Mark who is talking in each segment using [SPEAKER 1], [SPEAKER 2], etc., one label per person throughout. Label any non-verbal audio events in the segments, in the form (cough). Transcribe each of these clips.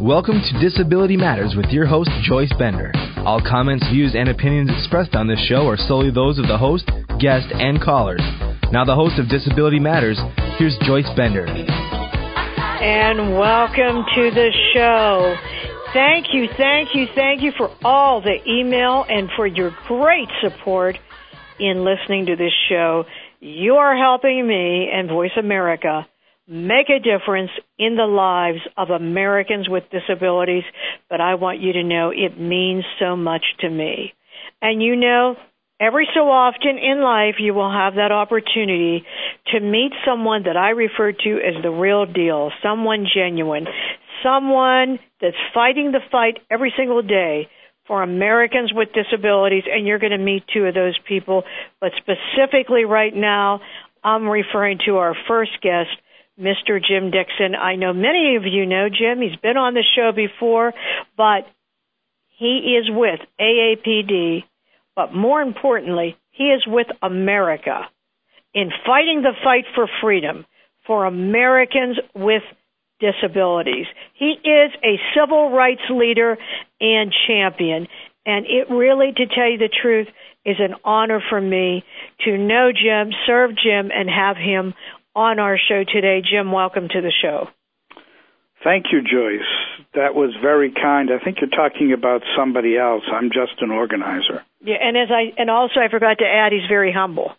[SPEAKER 1] Welcome to Disability Matters with your host, Joyce Bender. All comments, views, and opinions expressed on this show are solely those of the host, guest, and callers. Now, the host of Disability Matters, here's Joyce Bender.
[SPEAKER 2] And welcome to the show. Thank you, thank you, thank you for all the email and for your great support in listening to this show. You are helping me and Voice America make a difference in the lives of Americans with disabilities, but I want you to know it means so much to me. And you know, every so often in life you will have that opportunity to meet someone that I refer to as the real deal, someone genuine, someone that's fighting the fight every single day for Americans with disabilities, and you're going to meet two of those people. But specifically right now, I'm referring to our first guest, Mr. Jim Dickson. I know many of you know Jim. He's been on the show before, but he is with AAPD, but more importantly, he is with America in fighting the fight for freedom for Americans with disabilities. He is a civil rights leader and champion. And it really, to tell you the truth, is an honor for me to know Jim, serve Jim, and have him on our show today. Jim, welcome to the show.
[SPEAKER 3] Thank you, Joyce. That was very kind. I think you're talking about somebody else. I'm just an organizer.
[SPEAKER 2] Yeah, and as I and also I forgot to add, he's very humble.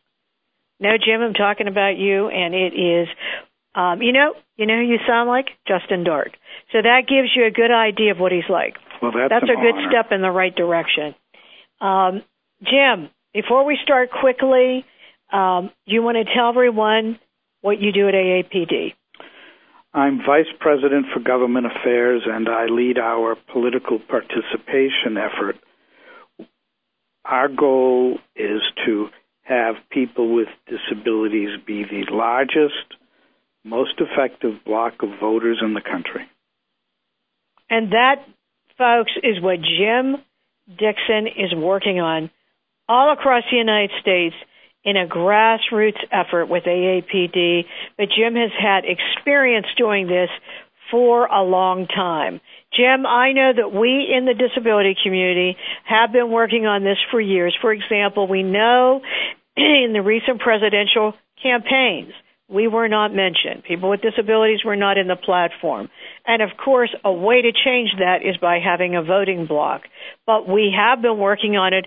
[SPEAKER 2] No, Jim, I'm talking about you, and it is, um, you know, you know who you sound like Justin Dart. So that gives you a good idea of what he's like.
[SPEAKER 3] Well, that's,
[SPEAKER 2] that's a
[SPEAKER 3] honor.
[SPEAKER 2] good step in the right direction. Um, Jim, before we start quickly, um, you want to tell everyone what you do at AAPD.
[SPEAKER 3] I'm Vice President for Government Affairs and I lead our political participation effort. Our goal is to have people with disabilities be the largest, most effective block of voters in the country.
[SPEAKER 2] And that, folks, is what Jim Dickson is working on all across the United States in a grassroots effort with AAPD, but Jim has had experience doing this for a long time. Jim, I know that we in the disability community have been working on this for years. For example, we know (clears throat) in the recent presidential campaigns, we were not mentioned. People with disabilities were not in the platform. And of course, a way to change that is by having a voting block. But we have been working on it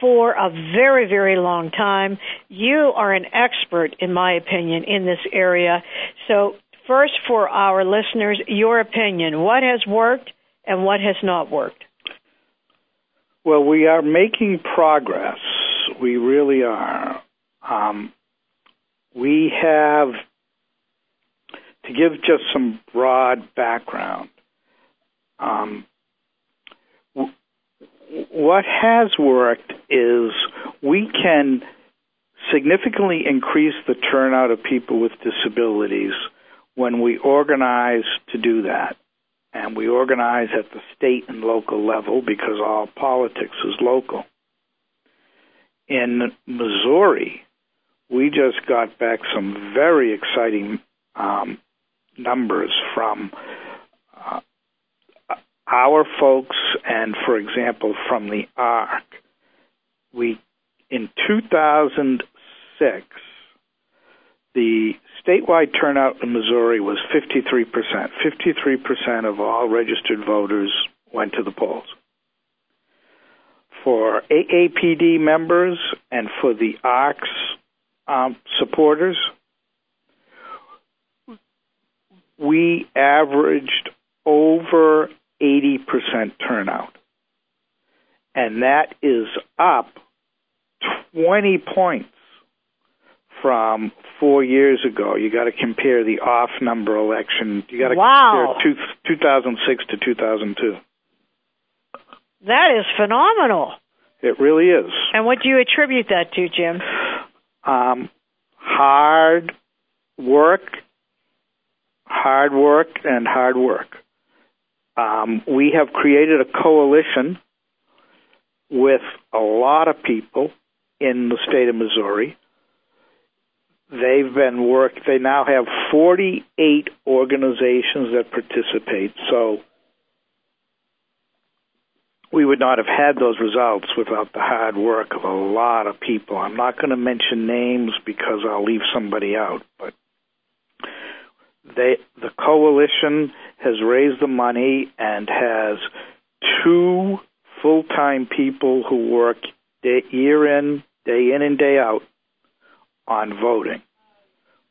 [SPEAKER 2] for a very, very long time. You are an expert, in my opinion, in this area. So, first, for our listeners, your opinion. What has worked and what has not worked?
[SPEAKER 3] Well, we are making progress. We really are. Um, we have, to give just some broad background, um, what has worked is we can significantly increase the turnout of people with disabilities when we organize to do that. And we organize at the state and local level because all politics is local. In Missouri, we just got back some very exciting um, numbers from our folks, and for example, from the ARC, we in 2006, the statewide turnout in Missouri was 53%. 53% of all registered voters went to the polls. For AAPD members and for the ARC's um, supporters, we averaged over 80% turnout. And that is up 20 points from four years ago. You got to compare the off number election. You got to
[SPEAKER 2] wow.
[SPEAKER 3] compare two, 2006 to 2002.
[SPEAKER 2] That is phenomenal.
[SPEAKER 3] It really is.
[SPEAKER 2] And what do you attribute that to, Jim?
[SPEAKER 3] Um, hard work, hard work, and hard work. Um, we have created a coalition with a lot of people in the state of Missouri. They've been work. They now have 48 organizations that participate. So we would not have had those results without the hard work of a lot of people. I'm not going to mention names because I'll leave somebody out, but they, the coalition has raised the money and has two full-time people who work day, year in, day in and day out on voting.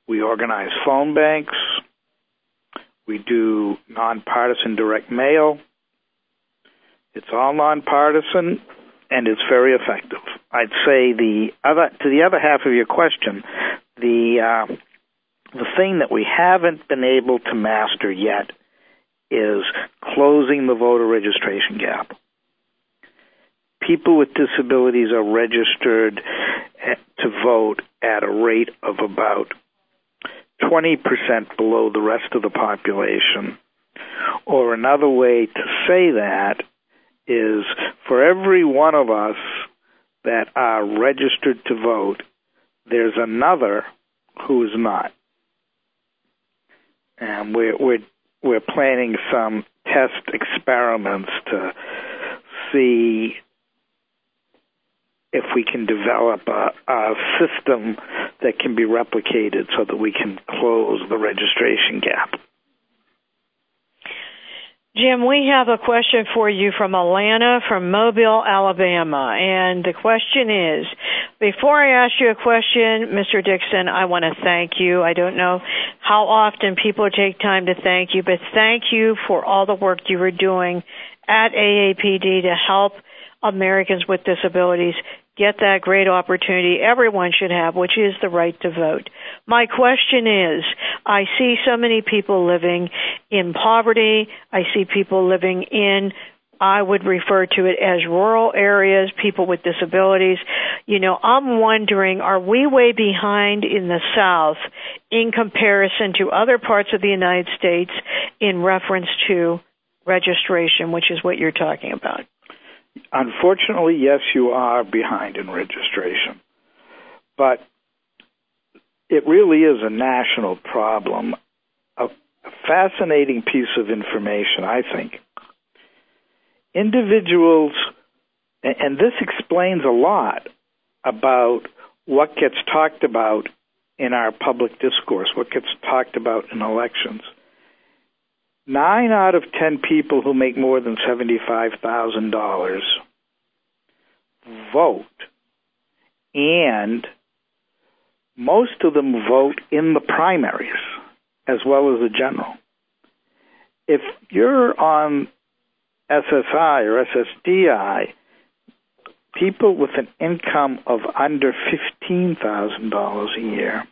[SPEAKER 3] We organize phone banks. We do nonpartisan direct mail. It's all nonpartisan and it's very effective. I'd say the other to the other half of your question, the uh, the thing that we haven't been able to master yet is closing the voter registration gap. People with disabilities are registered to vote at a rate of about 20% below the rest of the population. Or another way to say that is for every one of us that are registered to vote, there's another who is not. And we're, we're, we're planning some test experiments to see if we can develop a, a system that can be replicated so that we can close the registration gap.
[SPEAKER 2] Jim, we have a question for you from Alana from Mobile, Alabama. And the question is, before I ask you a question, Mr. Dickson, I want to thank you. I don't know how often people take time to thank you, but thank you for all the work you are doing at AAPD to help Americans with disabilities get that great opportunity everyone should have, which is the right to vote. My question is, I see so many people living in poverty. I see people living in I would refer to it as rural areas, people with disabilities. You know, I'm wondering, are we way behind in the South in comparison to other parts of the United States in reference to registration, which is what you're talking about?
[SPEAKER 3] Unfortunately, yes, you are behind in registration. But it really is a national problem. A, fascinating piece of information, I think. Individuals, and this explains a lot about what gets talked about in our public discourse, what gets talked about in elections. Nine out of ten people who make more than $75,000 vote, and most of them vote in the primaries as well as the general. If you're on SSI or SSDI, people with an income of under $15,000 a year,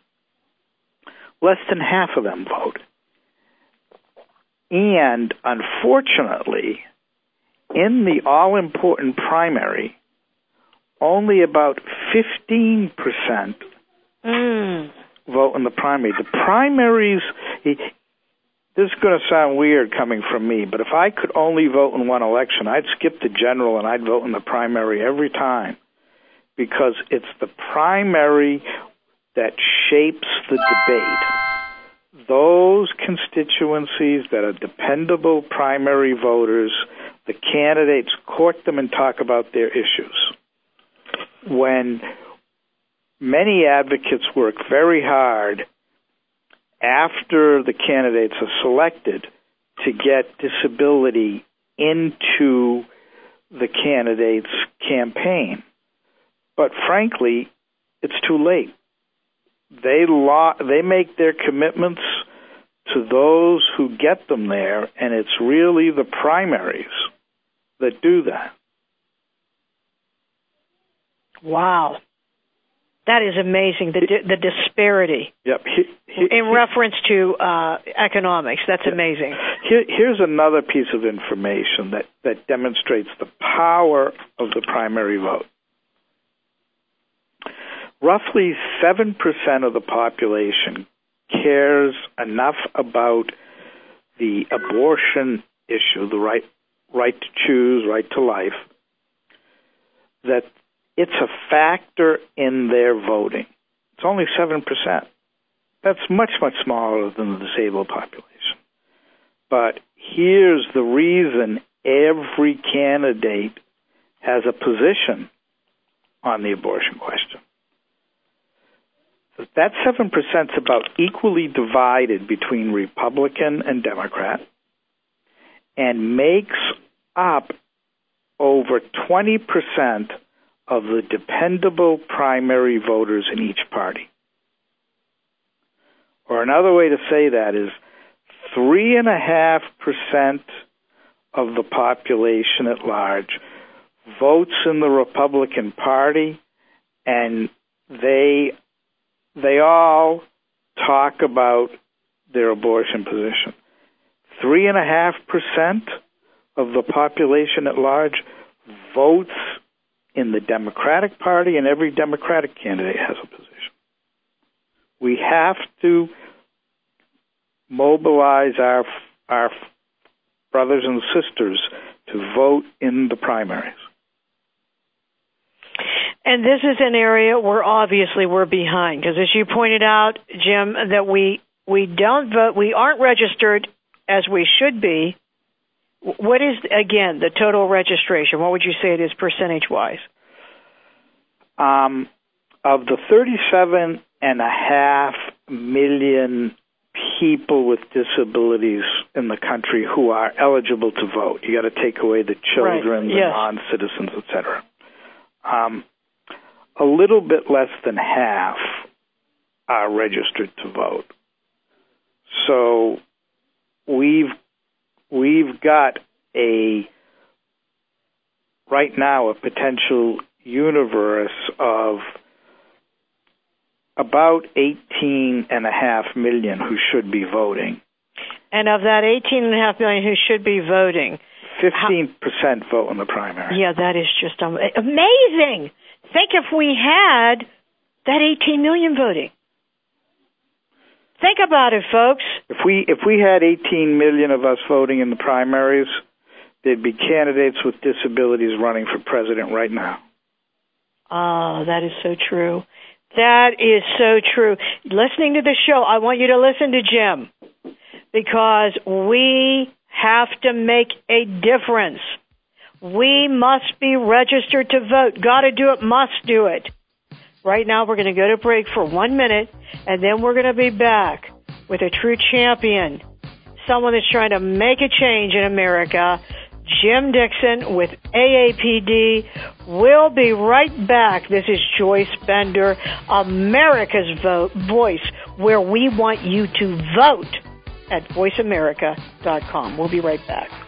[SPEAKER 3] less than half of them vote. And unfortunately, in the all important primary, only about 15%
[SPEAKER 2] mm.
[SPEAKER 3] vote in the primary. The primaries, this is going to sound weird coming from me, but if I could only vote in one election, I'd skip the general and I'd vote in the primary every time because it's the primary that shapes the debate those constituencies that are dependable primary voters, the candidates court them and talk about their issues. When many advocates work very hard after the candidates are selected to get disability into the candidate's campaign. But frankly, it's too late they lo- they make their commitments to those who get them there, and it's really the primaries that do that.
[SPEAKER 2] Wow. That is amazing. The the disparity.
[SPEAKER 3] Yep. He,
[SPEAKER 2] he, in he, reference to uh, economics, that's amazing.
[SPEAKER 3] Here, here's another piece of information that that demonstrates the power of the primary vote roughly 7% of the population cares enough about the abortion issue, the right right to choose, right to life, that it's a factor in their voting. It's only 7%. That's much, much smaller than the disabled population. But here's the reason every candidate has a position on the abortion question. That 7% is about equally divided between Republican and Democrat and makes up over 20% of the dependable primary voters in each party. Or another way to say that is 3.5% of the population at large votes in the Republican Party, and they they all talk about their abortion position. Three and a half percent of the population at large votes in the Democratic Party, and every Democratic candidate has a position. We have to mobilize our our brothers and sisters to vote in the primaries.
[SPEAKER 2] And this is an area where obviously we're behind because, as you pointed out, Jim, that we we don't vote, we aren't registered as we should be. What is again the total registration? What would you say it is percentage wise?
[SPEAKER 3] Um, of the thirty-seven and a half million people with disabilities in the country who are eligible to vote. You got to take away the children,
[SPEAKER 2] right.
[SPEAKER 3] the
[SPEAKER 2] yes.
[SPEAKER 3] non-citizens, etc. Um, a little bit less than half are registered to vote. So we've we've got a right now a potential universe of about 18 and a half million who should be voting.
[SPEAKER 2] And of that 18 and a half million who should be voting,
[SPEAKER 3] 15% how, vote in the primary.
[SPEAKER 2] Yeah, that is just amazing. Think if we had that 18 million voting. Think about it, folks.
[SPEAKER 3] If we if we had 18 million of us voting in the primaries, there'd be candidates with disabilities running for president right now.
[SPEAKER 2] Oh, that is so true. That is so true. Listening to the show, I want you to listen to Jim because we have to make a difference. We must be registered to vote. Got to do it, must do it. Right now, we're going to go to break for one minute, and then we're going to be back with a true champion, someone that's trying to make a change in America Jim Dickson with AAPD. We'll be right back. This is Joyce Bender, America's vote, voice, where we want you to vote at voiceamerica.com. We'll be right back.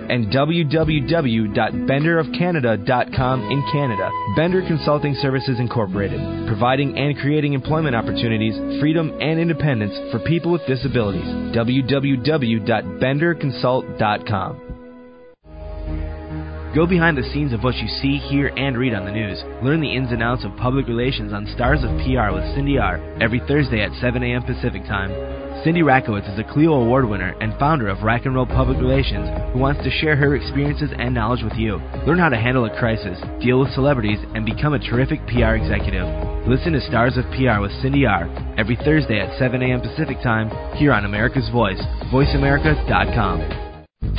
[SPEAKER 1] and www.benderofcanada.com in Canada. Bender Consulting Services Incorporated, providing and creating employment opportunities, freedom, and independence for people with disabilities. www.benderconsult.com. Go behind the scenes of what you see, hear, and read on the news. Learn the ins and outs of public relations on Stars of PR with Cindy R. every Thursday at 7 a.m. Pacific Time. Cindy Rakowitz is a Clio Award winner and founder of Rack and Roll Public Relations who wants to share her experiences and knowledge with you. Learn how to handle a crisis, deal with celebrities, and become a terrific PR executive. Listen to Stars of PR with Cindy R. every Thursday at 7 a.m. Pacific Time here on America's Voice, voiceamerica.com.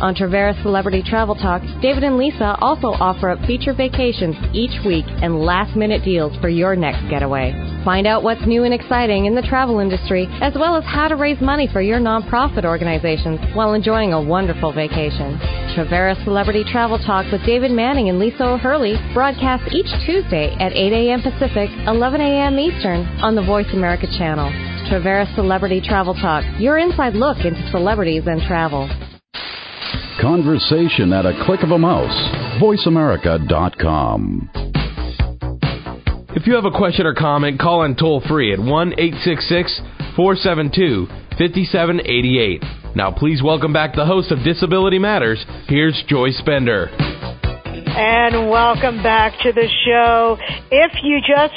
[SPEAKER 4] On Traveras Celebrity Travel Talk, David and Lisa also offer up feature vacations each week and last minute deals for your next getaway. Find out what's new and exciting in the travel industry, as well as how to raise money for your nonprofit organizations while enjoying a wonderful vacation. Traveras Celebrity Travel Talk with David Manning and Lisa O'Hurley broadcasts each Tuesday at 8 a.m. Pacific, 11 a.m. Eastern on the Voice America channel. Traveras Celebrity Travel Talk, your inside look into celebrities and travel.
[SPEAKER 5] Conversation at a click of a mouse. VoiceAmerica.com.
[SPEAKER 1] If you have a question or comment, call in toll free at 1 866 472 5788. Now, please welcome back the host of Disability Matters. Here's Joyce Bender.
[SPEAKER 2] And welcome back to the show. If you just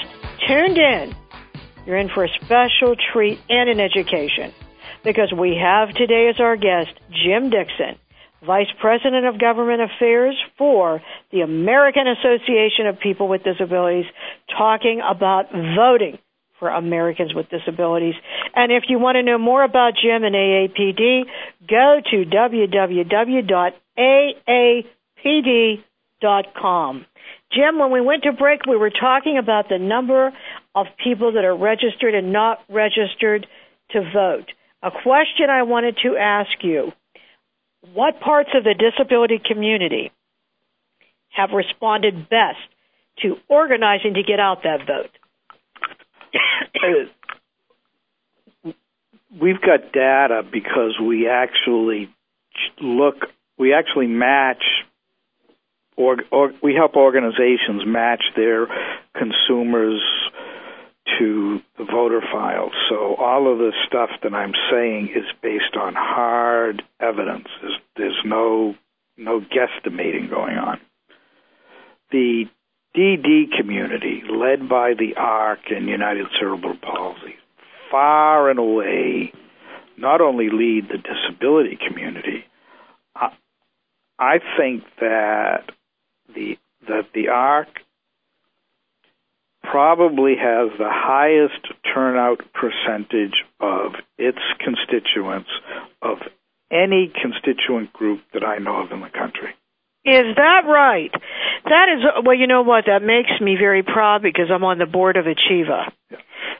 [SPEAKER 2] tuned in, you're in for a special treat and an education because we have today as our guest Jim Dickson, Vice President of Government Affairs for the American Association of People with Disabilities, talking about voting for Americans with Disabilities. And if you want to know more about Jim and AAPD, go to www.aapd.com. Jim, when we went to break, we were talking about the number of people that are registered and not registered to vote. A question I wanted to ask you what parts of the disability community have responded best to organizing to get out that vote? (clears throat)
[SPEAKER 3] We've got data because we actually look, we actually match, or, or we help organizations match their consumers to the voter files. So all of the stuff that I'm saying is based on hard evidence. There's, there's no no guesstimating going on. The DD community, led by the ARC and United Cerebral Palsy, far and away not only lead the disability community. I, I think that the that the ARC probably has the highest turnout percentage of its constituents of any constituent group that I know of in the country.
[SPEAKER 2] Is that right? That is well. You know what? That makes me very proud because I'm on the board of Achieva. Yeah.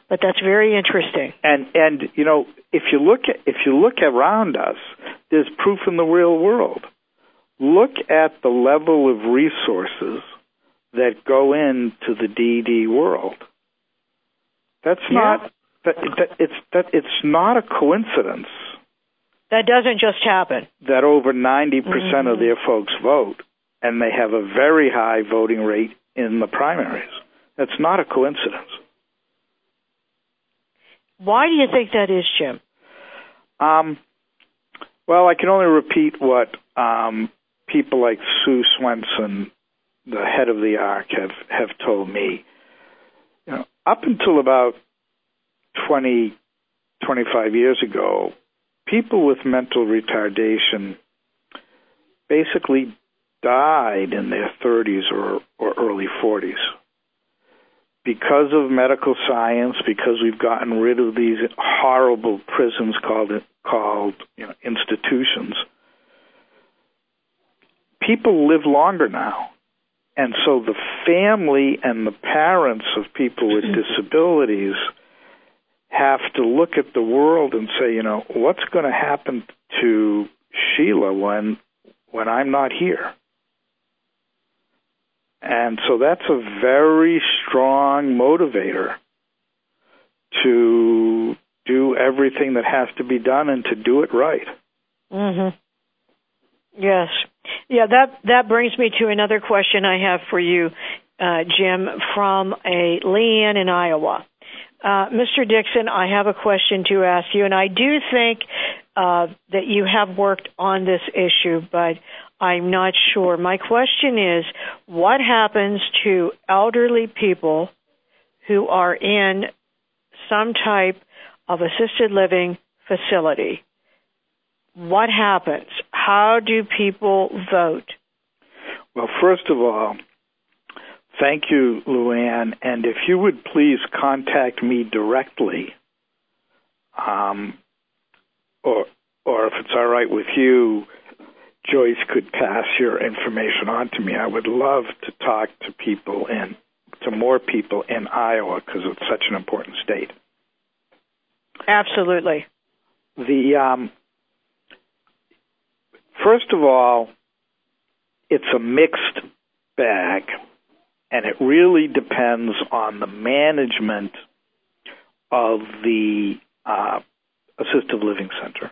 [SPEAKER 2] But that's very interesting.
[SPEAKER 3] And and you know, if you look at if you look around us, there's proof in the real world. Look at the level of resources that go into the DD world. That's yeah. not that, that it's that it's not a coincidence.
[SPEAKER 2] That doesn't just happen.
[SPEAKER 3] That over 90% mm-hmm. of their folks vote and they have a very high voting rate in the primaries. That's not a coincidence.
[SPEAKER 2] Why do you think that is, Jim?
[SPEAKER 3] Um, well, I can only repeat what um, people like Sue Swenson the head of the ARC have have told me. You know, up until about 20, 25 years ago, people with mental retardation basically died in their 30s or, or early 40s. Because of medical science, because we've gotten rid of these horrible prisons called called you know, institutions, people live longer now. And so the family and the parents of people with (laughs) disabilities have to look at the world and say, you know, what's going to happen to Sheila when when I'm not here? And so that's a very strong motivator to do everything that has to be done and to do it right.
[SPEAKER 2] Mhm. Yes. Yeah, that that brings me to another question I have for you, uh, Jim, from a Leanne in Iowa. Uh, Mr. Dickson, I have a question to ask you, and I do think uh, that you have worked on this issue, but I'm not sure. My question is what happens to elderly people who are in some type of assisted living facility? what happens? How do people vote?
[SPEAKER 3] Well, first of all, Thank you, Luann. And if you would please contact me directly, um, or or if it's all right with you, Joyce could pass your information on to me. I would love to talk to people and to more people in Iowa because it's such an important state.
[SPEAKER 2] Absolutely.
[SPEAKER 3] The um, first of all, it's a mixed bag, and it really depends on the management of the uh, assisted living center.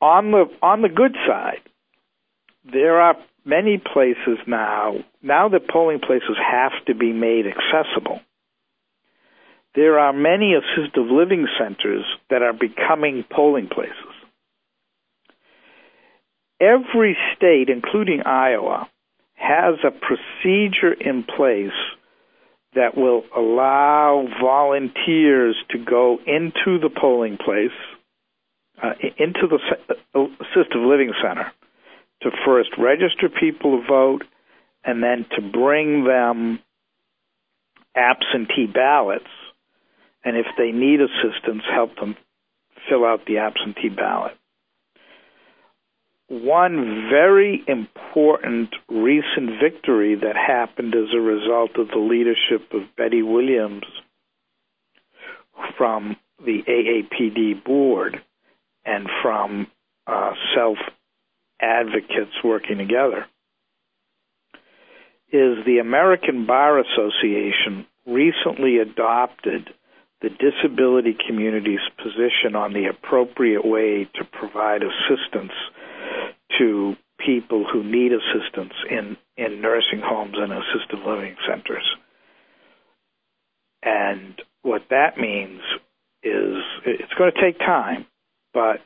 [SPEAKER 3] On the on the good side, there are many places now. Now that polling places have to be made accessible, there are many assisted living centers that are becoming polling places. Every state, including Iowa, has a procedure in place that will allow volunteers to go into the polling place, uh, into the uh, assisted living center, to first register people to vote and then to bring them absentee ballots. And if they need assistance, help them fill out the absentee ballot. One very important recent victory that happened as a result of the leadership of Betty Williams from the AAPD board and from uh, self advocates working together is the American Bar Association recently adopted the disability community's position on the appropriate way to provide assistance to people who need assistance in, in nursing homes and assisted living centers. And what that means is it's going to take time, but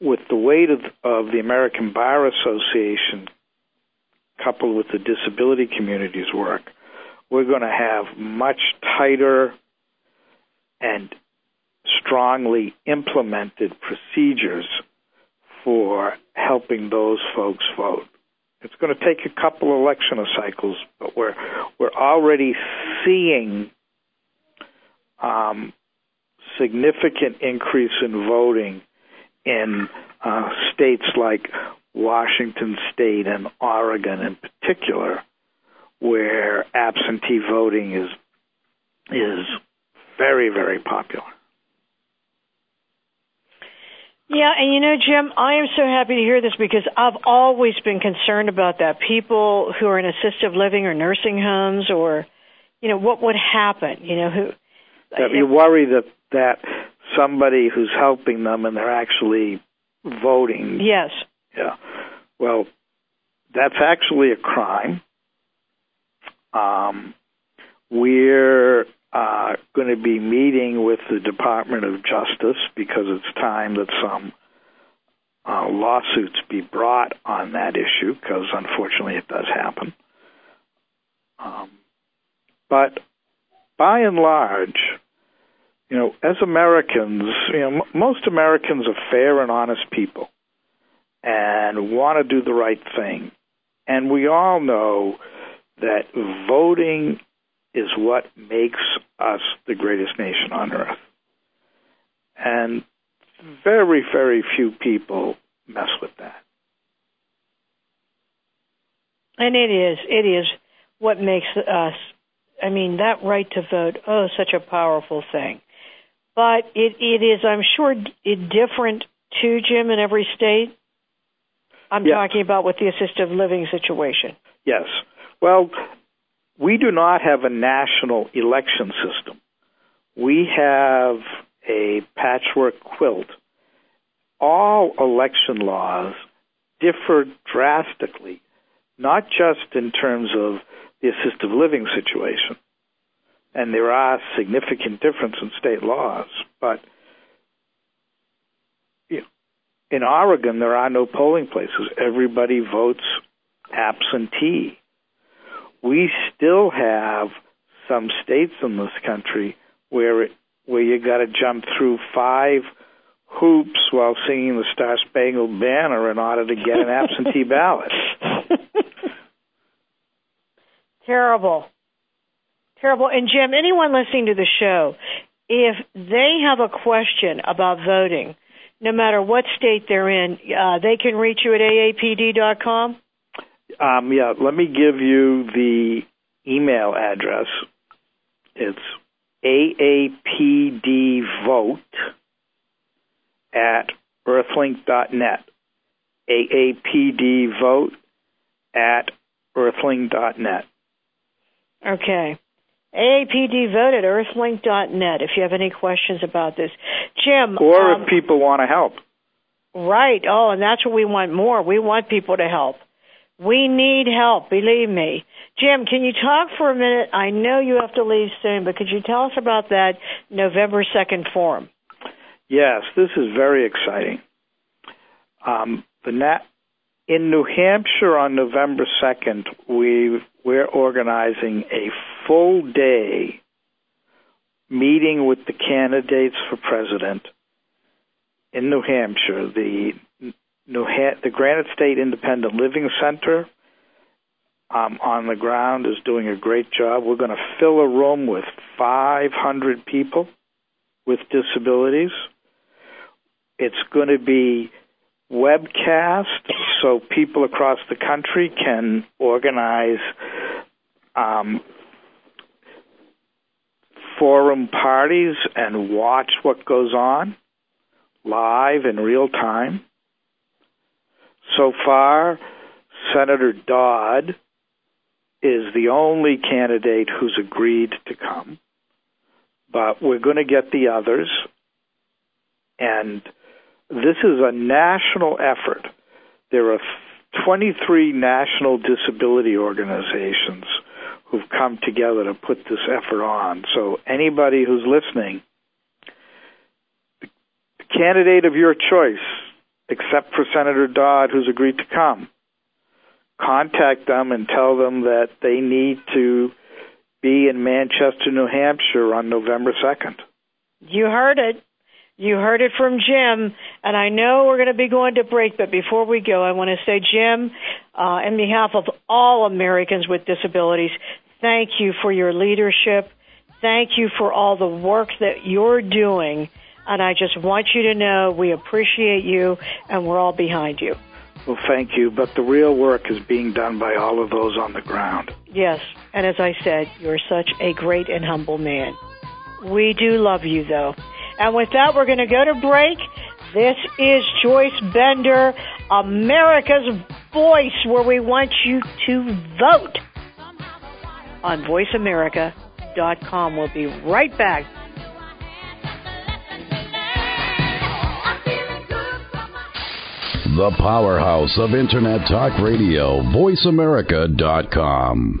[SPEAKER 3] with the weight of, of the American Bar Association coupled with the disability community's work, we're going to have much tighter and strongly implemented procedures for helping those folks vote. It's going to take a couple election cycles, but we're we're already seeing um, significant increase in voting in uh, states like Washington State and Oregon, in particular, where absentee voting is is very very popular.
[SPEAKER 2] Yeah, and you know, Jim, I am so happy to hear this because I've always been concerned about that. People who are in assisted living or nursing homes, or you know, what would happen? You know, who
[SPEAKER 3] yeah, you worry that that somebody who's helping them and they're actually voting.
[SPEAKER 2] Yes.
[SPEAKER 3] Yeah. Well, that's actually a crime. Um, we're uh, going to be meeting with the Department of Justice because it's time that some uh, lawsuits be brought on that issue because unfortunately it does happen. Um, but by and large, you know, as Americans, you know, m- most Americans are fair and honest people and want to do the right thing. And we all know that voting is what makes us the greatest nation on earth. And very, very few people mess with that.
[SPEAKER 2] And it is, it is what makes us, I mean, that right to vote, oh, such a powerful thing. But it, it is, I'm sure, it different too, Jim, in every state. I'm
[SPEAKER 3] Yeah.
[SPEAKER 2] talking about with the assisted living situation.
[SPEAKER 3] Yes. Well, we do not have a national election system. We have a patchwork quilt. All election laws differ drastically, not just in terms of the assisted living situation, and there are significant differences in state laws, but in Oregon there are no polling places. Everybody votes absentee we still have some states in this country where it, where you got to jump through five hoops while singing the Star Spangled Banner in order to get an absentee (laughs) ballot.
[SPEAKER 2] Terrible. Terrible. And Jim, anyone listening to the show, if they have a question about voting, no matter what state they're in, uh, they can reach you at aapd.com?
[SPEAKER 3] Um, yeah, let me give you the email address. It's aapdvote at earthlink.net. aapdvote at earthlink.net.
[SPEAKER 2] Okay. AAPD vote at earthlink.net if you have any questions about this. Jim.
[SPEAKER 3] Or
[SPEAKER 2] um,
[SPEAKER 3] if people want to help.
[SPEAKER 2] Right. Oh, and that's what we want more. We want people to help. We need help, believe me. Jim, can you talk for a minute? I know you have to leave soon, but could you tell us about that November 2nd forum?
[SPEAKER 3] Yes, this is very exciting. Um, the Nat- in New Hampshire on November 2nd, we we're organizing a full day meeting with the candidates for president in New Hampshire. The New ha- the Granite State Independent Living Center um, on the ground is doing a great job. We're going to fill a room with 500 people with disabilities. It's going to be webcast so people across the country can organize um, forum parties and watch what goes on live in real time. So far, Senator Dodd is the only candidate who's agreed to come, but we're going to get the others. And this is a national effort. There are 23 national disability organizations who've come together to put this effort on. So anybody who's listening, the candidate of your choice, except for Senator Dodd, who's agreed to come, contact them and tell them that they need to be in Manchester, New Hampshire on November 2nd.
[SPEAKER 2] You heard it. You heard it from Jim, and I know we're going to be going to break, but before we go, I want to say, Jim, uh, on behalf of all Americans with disabilities, thank you for your leadership. Thank you for all the work that you're doing, and I just want you to know we appreciate you, and we're all behind you.
[SPEAKER 3] Well, thank you, but the real work is being done by all of those on the ground.
[SPEAKER 2] Yes, and as I said, you're such a great and humble man. We do love you, though. And with that, we're going to go to break. This is Joyce Bender, America's Voice, where we want you to vote on voiceamerica.com. We'll be right back.
[SPEAKER 5] The powerhouse of Internet Talk Radio, voiceamerica.com.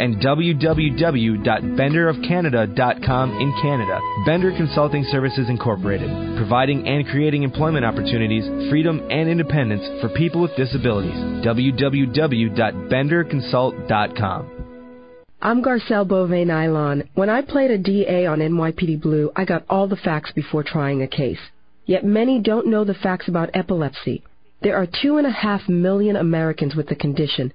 [SPEAKER 1] and www.benderofcanada.com in Canada. Bender Consulting Services Incorporated, providing and creating employment opportunities, freedom, and independence for people with disabilities. www.benderconsult.com.
[SPEAKER 6] I'm Garcelle Beauvais Nilon. When I played a DA on NYPD Blue, I got all the facts before trying a case. Yet many don't know the facts about epilepsy. There are two and a half million Americans with the condition,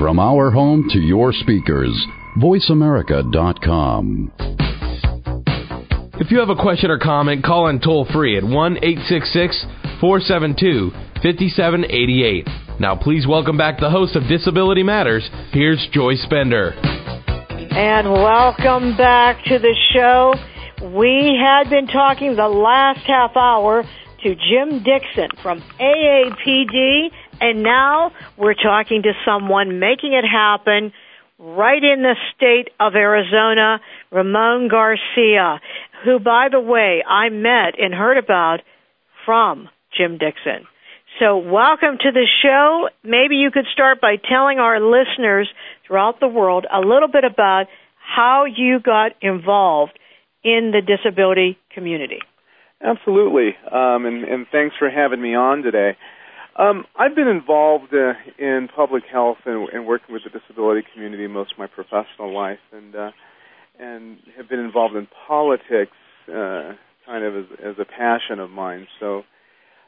[SPEAKER 5] From our home to your speakers, voiceamerica.com.
[SPEAKER 7] If you have a question or comment, call in toll free at 1 866 472 5788. Now, please welcome back the host of Disability Matters. Here's Joyce Bender.
[SPEAKER 2] And welcome back to the show. We had been talking the last half hour to Jim Dickson from AAPD, and now we're talking to someone making it happen right in the state of Arizona, Ramon Garcia, who, by the way, I met and heard about from Jim Dickson. So, welcome to the show. Maybe you could start by telling our listeners throughout the world a little bit about how you got involved in the disability community.
[SPEAKER 8] Absolutely, um, and, and, thanks for having me on today. Um, I've been involved uh, in public health and, and, working with the disability community most of my professional life, and uh, and have been involved in politics uh, kind of as, as, a passion of mine. So,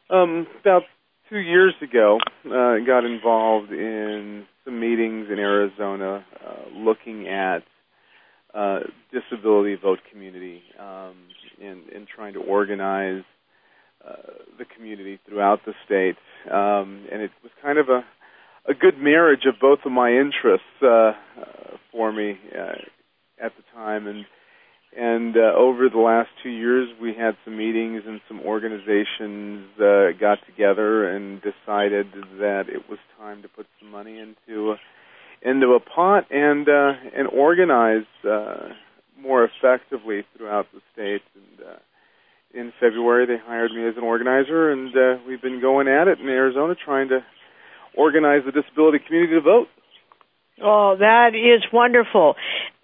[SPEAKER 8] um, about two years ago, uh, got involved in some meetings in Arizona, uh, looking at uh, disability vote community um, and, and, trying to organize the community throughout the state. Um, and it was kind of a, a good marriage of both of my interests uh, uh for me uh, at the time. And and uh, over the last two years, we had some meetings and some organizations got together and decided that it was time to put some money into into a pot and uh, and organize uh, more effectively throughout the state. And uh, in February, they hired me as an organizer, and uh, we've been going at it in Arizona, trying to organize the disability community to vote.
[SPEAKER 2] Oh, that is wonderful.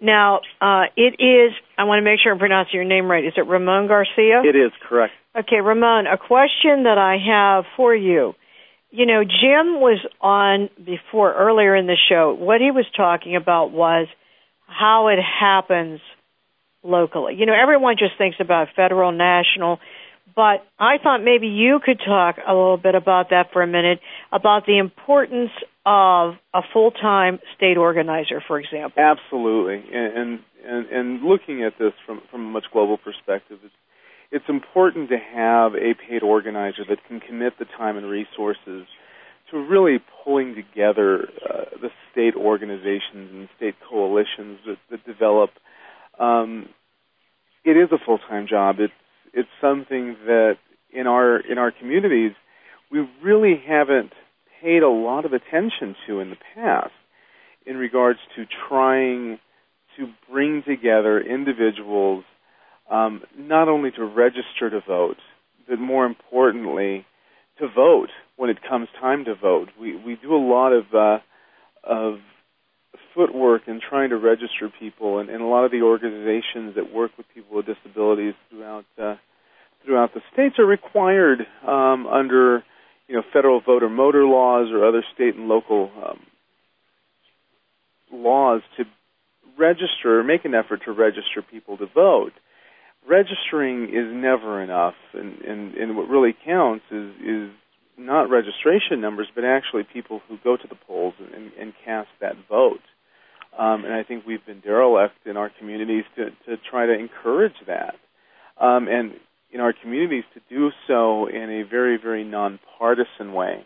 [SPEAKER 2] Now, uh, it is, I want to make sure I'm pronouncing your name right. Is it Ramon Garcia?
[SPEAKER 8] It is, correct.
[SPEAKER 2] Okay, Ramon, a question that I have for you you know, Jim was on before earlier in the show. What he was talking about was how it happens locally. You know, everyone just thinks about federal, national, but I thought maybe you could talk a little bit about that for a minute about the importance of a full-time state organizer, for example.
[SPEAKER 8] Absolutely, and and and looking at this from from a much global perspective, it's it's important to have a paid organizer that can commit the time and resources to really pulling together uh, the state organizations and state coalitions that, that develop. Um, it is a full time job. It's it's something that in our in our communities we really haven't paid a lot of attention to in the past in regards to trying to bring together individuals um, not only to register to vote, but more importantly, to vote when it comes time to vote. We we do a lot of uh, of footwork in trying to register people, and, and a lot of the organizations that work with people with disabilities throughout uh, throughout the states are required um, under you know federal voter motor laws or other state and local um, laws to register, make an effort to register people to vote registering is never enough, and, and, and what really counts is is not registration numbers, but actually people who go to the polls and, and cast that vote. Um, and I think we've been derelict in our communities to, to try to encourage that, um, and in our communities to do so in a very, very nonpartisan way.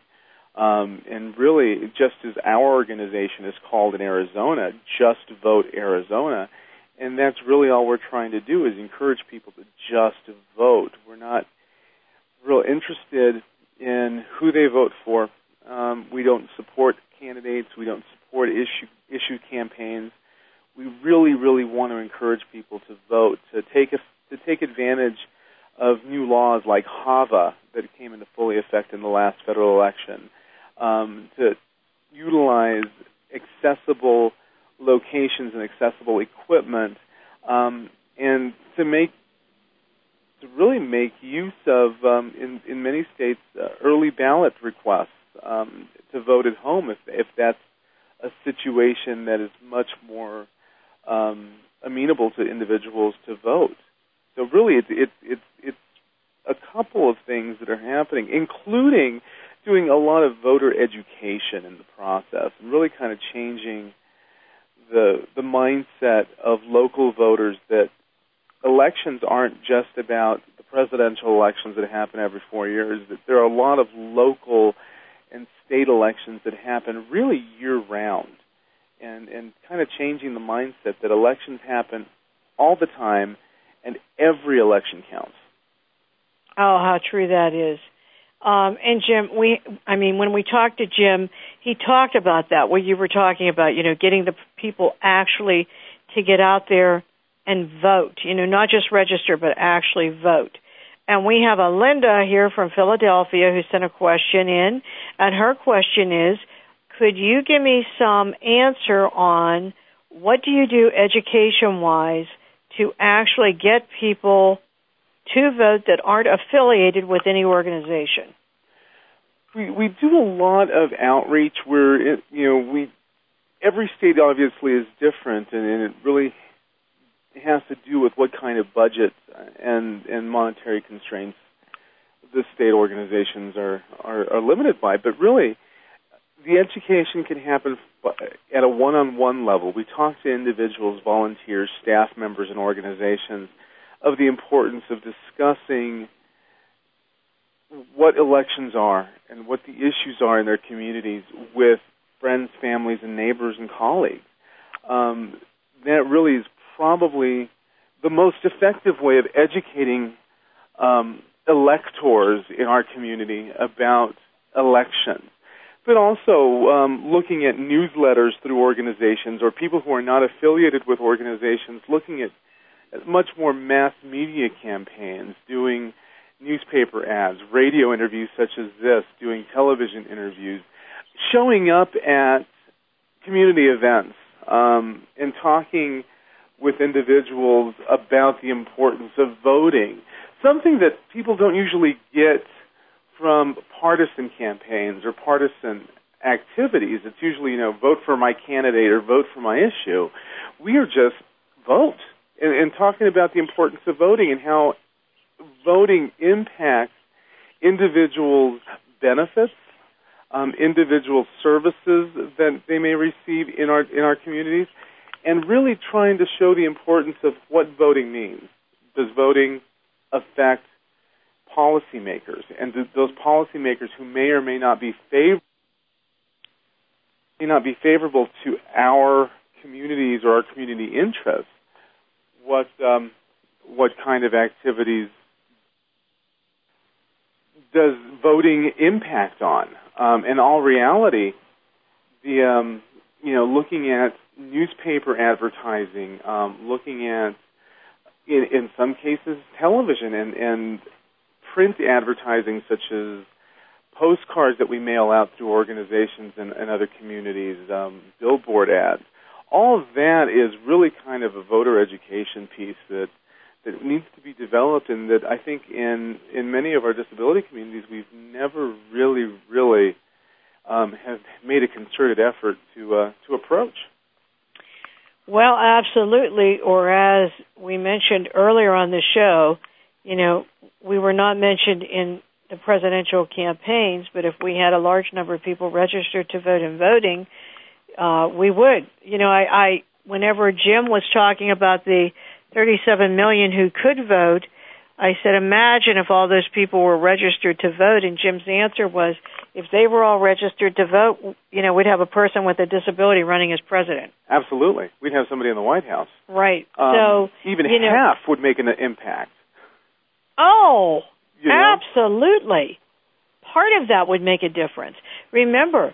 [SPEAKER 8] Um, and really, just as our organization is called in Arizona, Just Vote Arizona, and that's really all we're trying to do is encourage people to just vote. We're not real interested in who they vote for. Um, we don't support candidates. We don't support issue issue campaigns. We really, really want to encourage people to vote, to take a, to take advantage of new laws like HAVA that came into fully effect in the last federal election, um, to utilize accessible locations and accessible equipment, um, and to make to really make use of um, in in many states uh, early ballot requests um, to vote at home if if that's a situation that is much more um, amenable to individuals to vote. So really, it's it's it's it's a couple of things that are happening, including doing a lot of voter education in the process and really kind of changing the the mindset of local voters that elections aren't just about the presidential elections that happen every four years. That there are a lot of local and state elections that happen really year round, and and kind of changing the mindset that elections happen all the time, and every election counts.
[SPEAKER 2] Oh, how true that is. Um, and Jim, we, I mean, when we talked to Jim, he talked about that, what you were talking about, you know, getting the people actually to get out there and vote, you know, not just register, but actually vote. And we have a Linda here from Philadelphia who sent a question in, and her question is, could you give me some answer on what do you do education wise to actually get people to vote that aren't affiliated with any organization?
[SPEAKER 8] We we do a lot of outreach where it, you know we every state obviously is different and, and it really has to do with what kind of budget and and monetary constraints the state organizations are are, are limited by. But really, the education can happen at a one-on-one level. We talk to individuals, volunteers, staff members, and organizations of the importance of discussing what elections are and what the issues are in their communities with friends, families, and neighbors and colleagues. Um, that really is probably the most effective way of educating um, electors in our community about elections. But also um, looking at newsletters through organizations or people who are not affiliated with organizations, looking at much more mass media campaigns, doing newspaper ads, radio interviews such as this, doing television interviews, showing up at community events um, and talking with individuals about the importance of voting. Something that people don't usually get from partisan campaigns or partisan activities. It's usually, you know, vote for my candidate or vote for my issue. We are just vote and, and talking about the importance of voting and how voting impacts individuals' benefits, um, individual services that they may receive in our in our communities, and really trying to show the importance of what voting means. Does voting affect policymakers and those policymakers who may or may not be favor- may not be favorable to our communities or our community interests? what um, what kind of activities does voting impact on? Um, in all reality, the um, you know looking at newspaper advertising, um, looking at in, in some cases television and, and print advertising such as postcards that we mail out through organizations and, and other communities, um, billboard ads all of that is really kind of a voter education piece that that needs to be developed and that I think in in many of our disability communities we've never really really um, have made a concerted effort to uh, to approach.
[SPEAKER 2] Well, absolutely. Or as we mentioned earlier on the show, you know, we were not mentioned in the presidential campaigns, but if we had a large number of people registered to vote in voting, uh, we would. You know, I, I whenever Jim was talking about the 37 million who could vote, I said, imagine if all those people were registered to vote. And Jim's answer was, if they were all registered to vote, you know, we'd have a person with a disability running as president.
[SPEAKER 8] Absolutely. We'd have somebody in the White House.
[SPEAKER 2] Right.
[SPEAKER 8] Um,
[SPEAKER 2] so
[SPEAKER 8] even
[SPEAKER 2] you know,
[SPEAKER 8] half would make an impact.
[SPEAKER 2] Oh,
[SPEAKER 8] You know?
[SPEAKER 2] absolutely. Part of that would make a difference. Remember,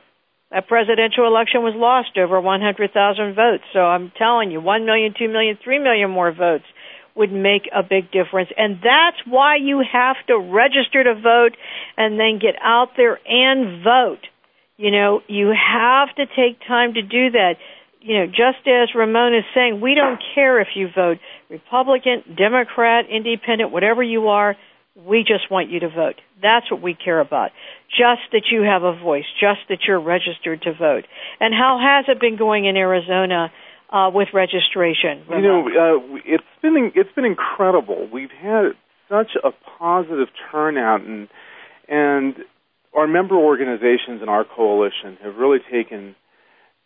[SPEAKER 2] that presidential election was lost over 100,000 votes. So I'm telling you, 1 million, 2 million, 3 million more votes would make a big difference. And that's why you have to register to vote and then get out there and vote. You know, you have to take time to do that. You know, just as Ramon is saying, we don't care if you vote Republican, Democrat, Independent, whatever you are, we just want you to vote. That's what we care about. Just that you have a voice, just that you're registered to vote. And how has it been going in Arizona uh, with registration?
[SPEAKER 8] You know, uh, it's been it's been incredible. We've had such a positive turnout, and and our member organizations and our coalition have really taken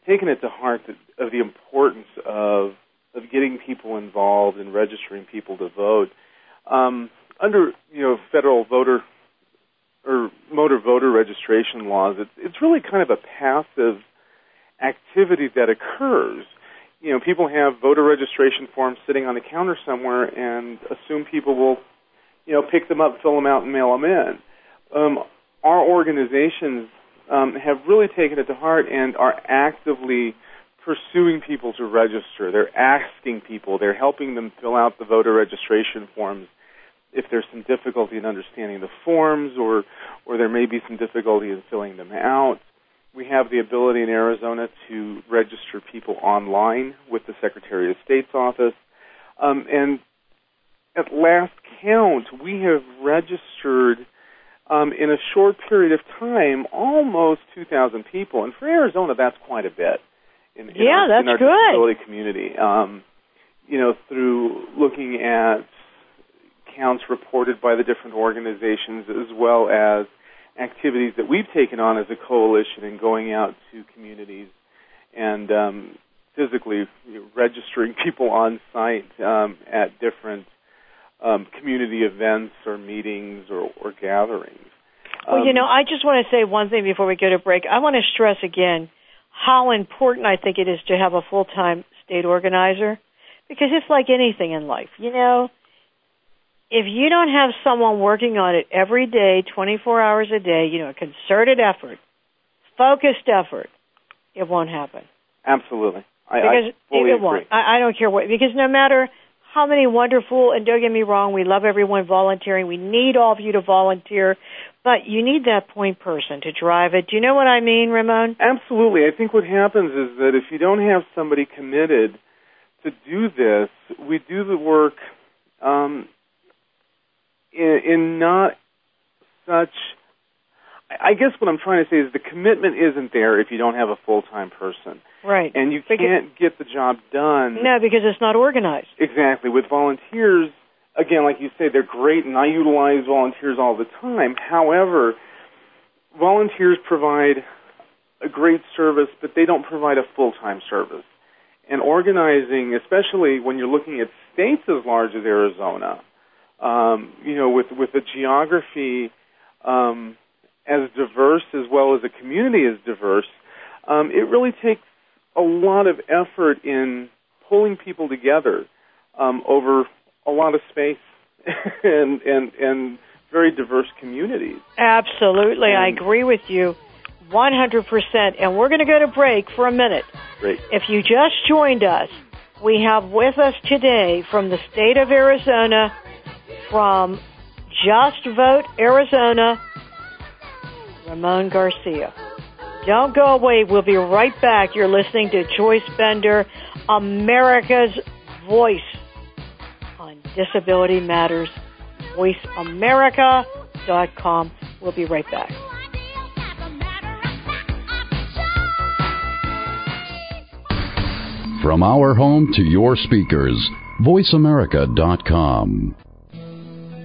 [SPEAKER 8] taken it to heart that, of the importance of of getting people involved and registering people to vote. Um, under you know federal voter or motor voter registration laws, it's it's really kind of a passive activity that occurs. You know, people have voter registration forms sitting on the counter somewhere and assume people will, you know, pick them up, fill them out, and mail them in. Um, our organizations um, have really taken it to heart and are actively pursuing people to register. They're asking people. They're helping them fill out the voter registration forms if there's some difficulty in understanding the forms or or there may be some difficulty in filling them out. We have the ability in Arizona to register people online with the Secretary of State's office. Um, and at last count, we have registered um, in a short period of time almost 2,000 people. And for Arizona, that's quite a bit. In, in
[SPEAKER 2] Yeah,
[SPEAKER 8] our,
[SPEAKER 2] that's
[SPEAKER 8] in our
[SPEAKER 2] good.
[SPEAKER 8] disability community. Um, you know, through looking at counts reported by the different organizations as well as activities that we've taken on as a coalition and going out to communities and um, physically you know, registering (laughs) people on site um, at different um, community events or meetings or, or gatherings.
[SPEAKER 2] Well, you
[SPEAKER 8] Um,
[SPEAKER 2] know, I just want to say one thing before we go to break. I want to stress again how important I think it is to have a full time state organizer because it's like anything in life. You know, if you don't have someone working on it every day, 24 hours a day, you know, a concerted effort, focused effort, it won't happen.
[SPEAKER 8] absolutely. I,
[SPEAKER 2] Because
[SPEAKER 8] I fully
[SPEAKER 2] it
[SPEAKER 8] agree.
[SPEAKER 2] won't. I, I don't care what, because no matter how many wonderful, and don't get me wrong, we love everyone volunteering. We need all of you to volunteer, but you need that point person to drive it. Do you know what I mean, Ramon?
[SPEAKER 8] Absolutely. I think what happens is that if you don't have somebody committed to do this, we do the work um, in, in not such. I guess what I'm trying to say is the commitment isn't there if you don't have a full time person,
[SPEAKER 2] Right.
[SPEAKER 8] and you
[SPEAKER 2] Because-
[SPEAKER 8] can't get the job done.
[SPEAKER 2] No, because it's not organized.
[SPEAKER 8] Exactly. With volunteers, again, like you say, they're great, and I utilize volunteers all the time. However, volunteers provide a great service, but they don't provide a full time service. And organizing, especially when you're looking at states as large as Arizona, um, you know, with with a geography um, as diverse as well as a community as diverse, um, it really takes a lot of effort in pulling people together um, over a lot of space (laughs) and and and very diverse communities.
[SPEAKER 2] Absolutely. I agree with you 100%. And we're going to go to break for a minute.
[SPEAKER 8] Great.
[SPEAKER 2] If you just joined us, we have with us today from the state of Arizona, from Just Vote Arizona, Ramon Garcia. Don't go away. We'll be right back. You're listening to Joyce Bender, America's Voice on Disability Matters. VoiceAmerica.com. We'll be right back.
[SPEAKER 5] From our home to your speakers, voiceamerica.com.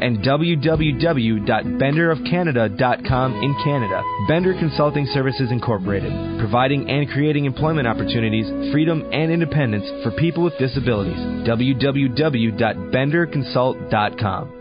[SPEAKER 1] and www.benderofcanada.com in Canada. Bender Consulting Services Incorporated, providing and creating employment opportunities, freedom, and independence for people with disabilities. www.benderconsult.com.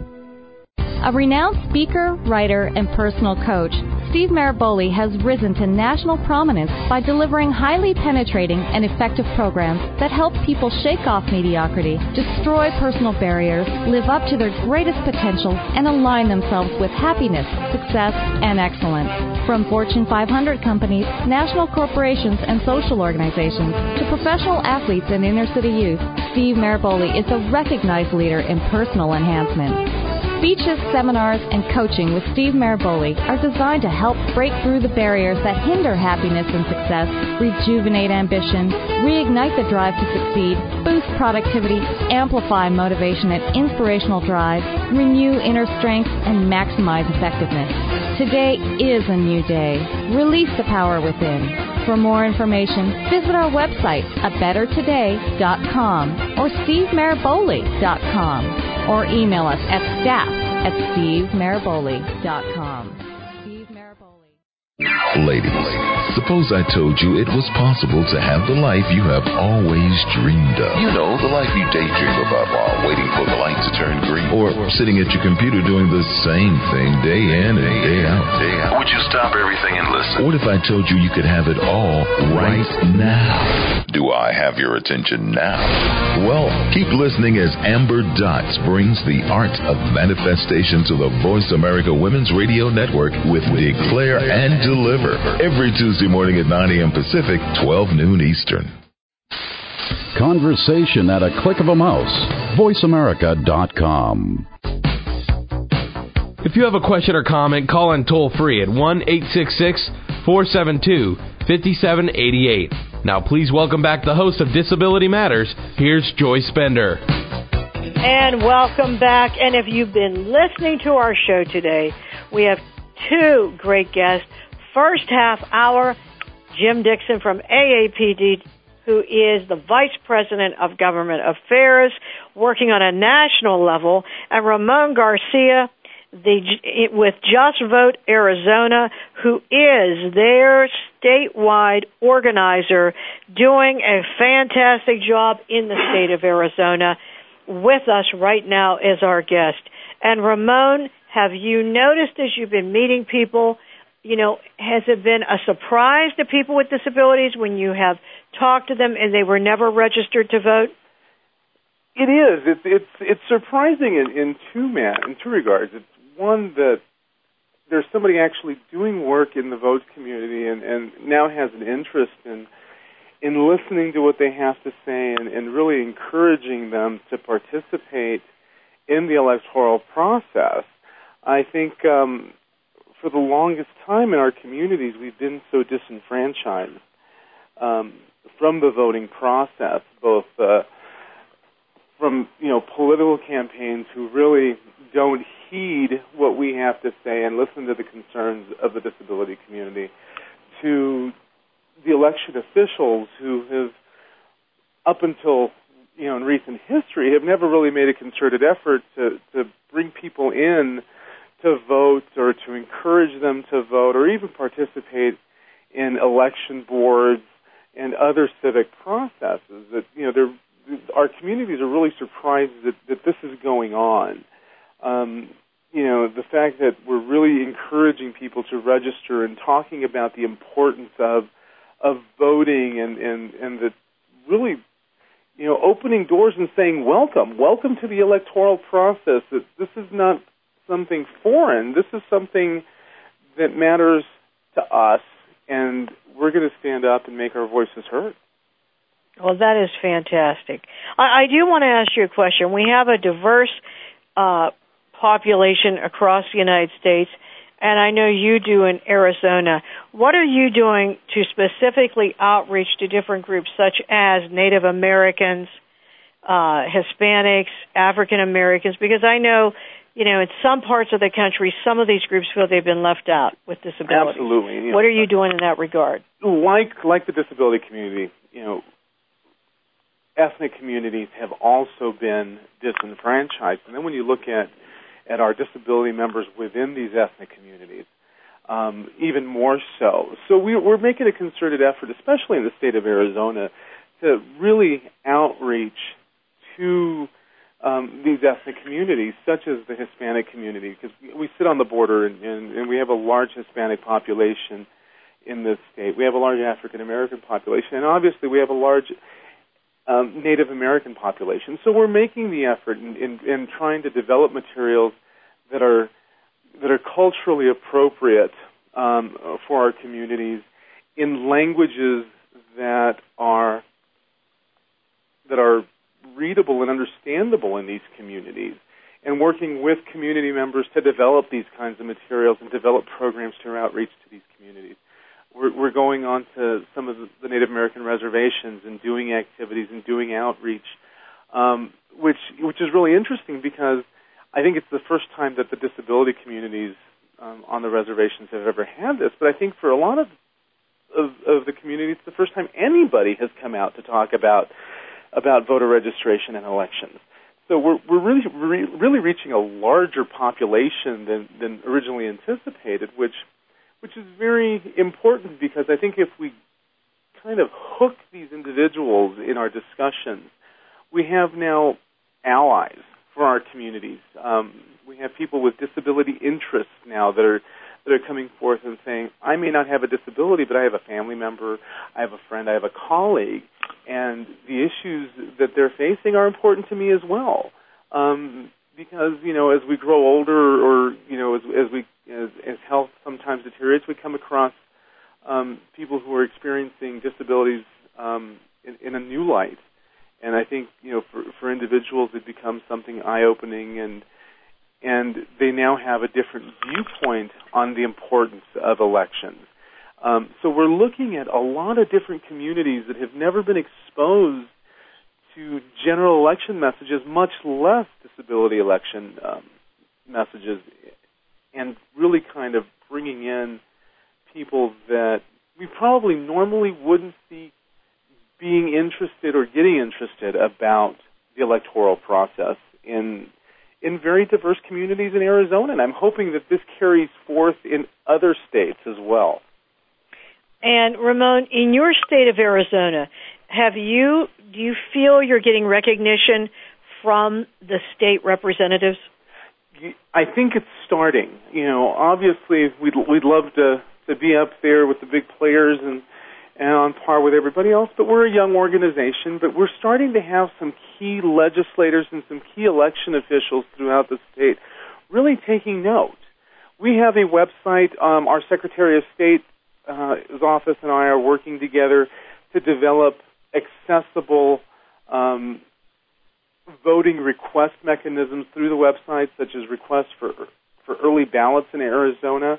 [SPEAKER 4] A renowned speaker, writer, and personal coach, Steve Maraboli has risen to national prominence by delivering highly penetrating and effective programs that help people shake off mediocrity, destroy personal barriers, live up to their greatest potential, and align themselves with happiness, success, and excellence. From Fortune 500 companies, national corporations, and social organizations to professional athletes and inner city youth, Steve Maraboli is a recognized leader in personal enhancement. Speeches, seminars, and coaching with Steve Maraboli are designed to help break through the barriers that hinder happiness and success, rejuvenate ambition, reignite the drive to succeed, boost productivity, amplify motivation and inspirational drive, renew inner strength, and maximize effectiveness. Today is a new day. Release the power within. For more information, visit our website at bettertoday.com or stevemaraboli.com or email us at staff at stevemaraboli.com.
[SPEAKER 9] Ladies, suppose I told you it was possible to have the life you have always dreamed of. You know, the life you daydream about while waiting for the light to turn green. Or sitting at your computer doing the same thing day in and day out. Day out. Would you stop everything and listen? What if I told you you could have it all right now? Do I have your attention now? Well, keep listening as Amber Dots brings the art of manifestation to the Voice America Women's Radio Network with Declare and Deliver every Tuesday morning at 9 a.m. Pacific, 12 noon Eastern.
[SPEAKER 5] Conversation at a click of a mouse. VoiceAmerica.com.
[SPEAKER 1] If you have a question or comment, call in toll free at 1 866 472 5788. Now, please welcome back the host of Disability Matters. Here's Joyce Bender.
[SPEAKER 2] And welcome back. And if you've been listening to our show today, we have two great guests. First half hour, Jim Dickson from AAPD, who is the Vice President of Government Affairs, working on a national level, and Ramon Garcia, the, with Just Vote Arizona, who is their statewide organizer, doing a fantastic job in the state of Arizona. With us right now is our guest. And Ramon, have you noticed as you've been meeting people, you know, has it been a surprise to people with disabilities when you have talked to them and they were never registered to vote?
[SPEAKER 8] It is. It's it's it's surprising in, in two man in two regards. It's one that there's somebody actually doing work in the vote community and, and now has an interest in in listening to what they have to say and, and really encouraging them to participate in the electoral process. I think um, for the longest time in our communities we've been so disenfranchised um, from the voting process, both uh, from you know political campaigns who really don't heed what we have to say and listen to the concerns of the disability community, to the election officials who have, up until you know in recent history, have never really made a concerted effort to to bring people in to vote or to encourage them to vote or even participate in election boards and other civic processes. That you know, our communities are really surprised that, that this is going on. Um, you know, the fact that we're really encouraging people to register and talking about the importance of of voting and and and that really you know, opening doors and saying, welcome, welcome to the electoral process. This is not something foreign. This is something that matters to us, and we're going to stand up and make our voices heard.
[SPEAKER 2] Well, that is fantastic. I, I do want to ask you a question. We have a diverse uh, population across the United States, and I know you do in Arizona. What are you doing to specifically outreach to different groups such as Native Americans, uh, Hispanics, African Americans? Because I know, you know, in some parts of the country, some of these groups feel they've been left out with disabilities.
[SPEAKER 8] Absolutely.
[SPEAKER 2] What are you doing in that regard?
[SPEAKER 8] Like like the disability community, you know, ethnic communities have also been disenfranchised. And then when you look at at our disability members within these ethnic communities, um, even more so. So we, we're making a concerted effort, especially in the state of Arizona, to really outreach to um, these ethnic communities, such as the Hispanic community, because we sit on the border and, and, and we have a large Hispanic population in this state. We have a large African American population, and obviously we have a large um, Native American population. So we're making the effort in, in, in trying to develop materials that are that are culturally appropriate um, for our communities in languages that are that are readable and understandable in these communities and working with community members to develop these kinds of materials and develop programs to outreach to these communities we're, we're going on to some of the Native American reservations and doing activities and doing outreach, um, which which is really interesting because I think it's the first time that the disability communities um, on the reservations have ever had this. But I think for a lot of of, of the community, it's the first time anybody has come out to talk about about voter registration and elections. So we're we're really re- really reaching a larger population than than originally anticipated, which which is very important because I think if we kind of hook these individuals in our discussions, we have now allies for our communities. Um, we have people with disability interests now that are that are coming forth and saying, I may not have a disability, but I have a family member, I have a friend, I have a colleague, and the issues that they're facing are important to me as well. Um, because you know, as we grow older, or you know, as, as we as, as health sometimes deteriorates, we come across um, people who are experiencing disabilities um, in, in a new light. And I think you know, for, for individuals, it becomes something eye-opening, and and they now have a different viewpoint on the importance of elections. Um, so we're looking at a lot of different communities that have never been exposed to general election messages, much less disability election um, messages and really kind of bringing in people that we probably normally wouldn't see being interested or getting interested about the electoral process in in very diverse communities in Arizona and I'm hoping that this carries forth in other states as well.
[SPEAKER 2] And Ramon, in your state of Arizona, have you do you feel you're getting recognition from the state representatives?
[SPEAKER 8] I think it's starting. You know, obviously we'd we'd love to to be up there with the big players and and on par with everybody else, but we're a young organization, but we're starting to have some key legislators and some key election officials throughout the state really taking note. We have a website, um, our Secretary of State's uh, his office and I are working together to develop accessible um, voting request mechanisms through the website, such as requests for for early ballots in Arizona.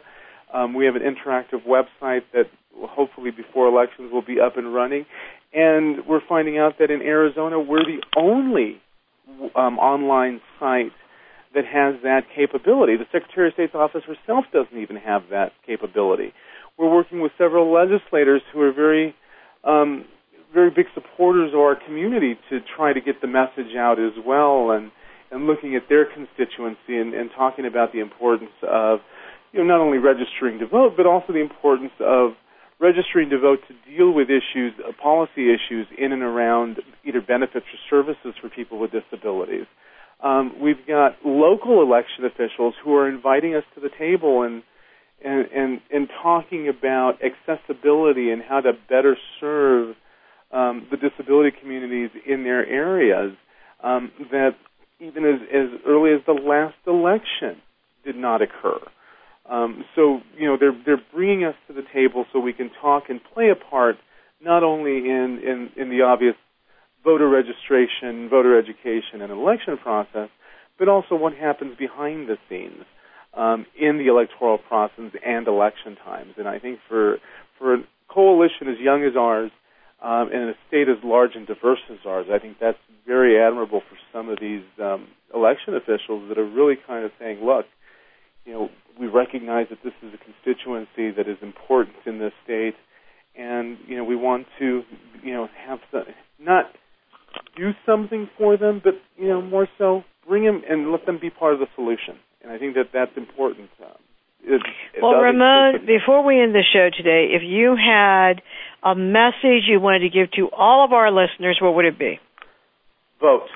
[SPEAKER 8] Um, we have an interactive website that hopefully before elections will be up and running. And we're finding out that in Arizona, we're the only um, online site that has that capability. The Secretary of State's office herself doesn't even have that capability. We're working with several legislators who are very um, very big supporters of our community to try to get the message out as well and and looking at their constituency and, and talking about the importance of you know not only registering to vote but also the importance of registering to vote to deal with issues uh, policy issues in and around either benefits or services for people with disabilities. Um, we've got local election officials who are inviting us to the table and and, and, and talking about accessibility and how to better serve um, the disability communities in their areas um, that even as, as early as the last election did not occur. Um, so you know they're they're bringing us to the table so we can talk and play a part not only in in, in the obvious voter registration, voter education, and election process, but also what happens behind the scenes um, in the electoral process and election times. And I think for for a coalition as young as ours um, and a state as large and diverse as ours, I think that's very admirable for some of these um, election officials that are really kind of saying, look, you know, we recognize that this is a constituency that is important in this state, and you know, we want to, you know, have some, not do something for them, but you know, more so bring them and let them be part of the solution. And I think that that's important. Um, it,
[SPEAKER 2] it well, Ramon, before we end the show today, if you had a message you wanted to give to all of our listeners, what would it be?
[SPEAKER 8] Vote.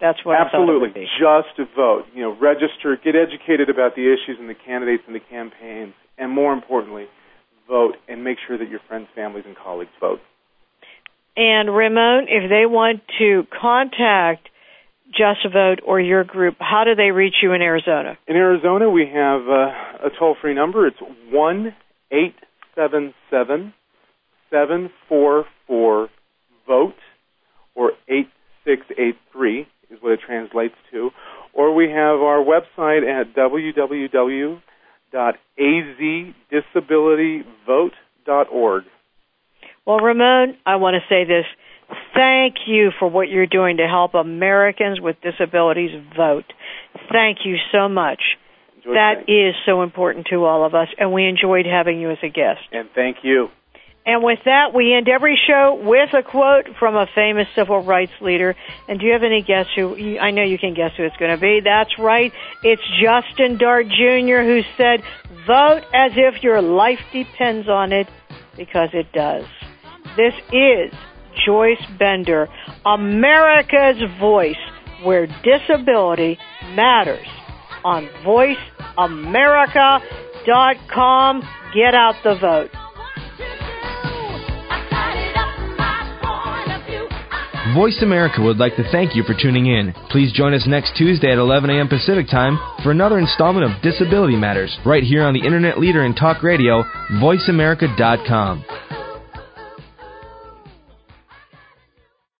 [SPEAKER 2] That's what
[SPEAKER 8] absolutely just vote. You know, register, get educated about the issues and the candidates and the campaigns, and more importantly, vote and make sure that your friends, families, and colleagues vote.
[SPEAKER 2] And Ramon, if they want to contact Just Vote or your group, how do they reach you in Arizona?
[SPEAKER 8] In Arizona, we have uh, a toll free number. It's one eight seven seven seven four four vote or eight six eight three is what it translates to. Or we have our website at www.azdisabilityvote.org.
[SPEAKER 2] Well, Ramon, I want to say this. Thank you for what you're doing to help Americans with disabilities vote. Thank you so much.
[SPEAKER 8] Enjoyed
[SPEAKER 2] that is so important to all of us, and we enjoyed having you as a guest.
[SPEAKER 8] And thank you.
[SPEAKER 2] And with that, we end every show with a quote from a famous civil rights leader. And do you have any guess who? I know you can guess who it's going to be. That's right. It's Justin Dart Jr. who said, "Vote as if your life depends on it, because it does." This is Joyce Bender, America's Voice, where disability matters. On VoiceAmerica.com. Get out the vote.
[SPEAKER 1] Voice America would like to thank you for tuning in. Please join us next Tuesday at 11 a.m. Pacific Time for another installment of Disability Matters, right here on the internet leader in talk radio, voiceamerica.com.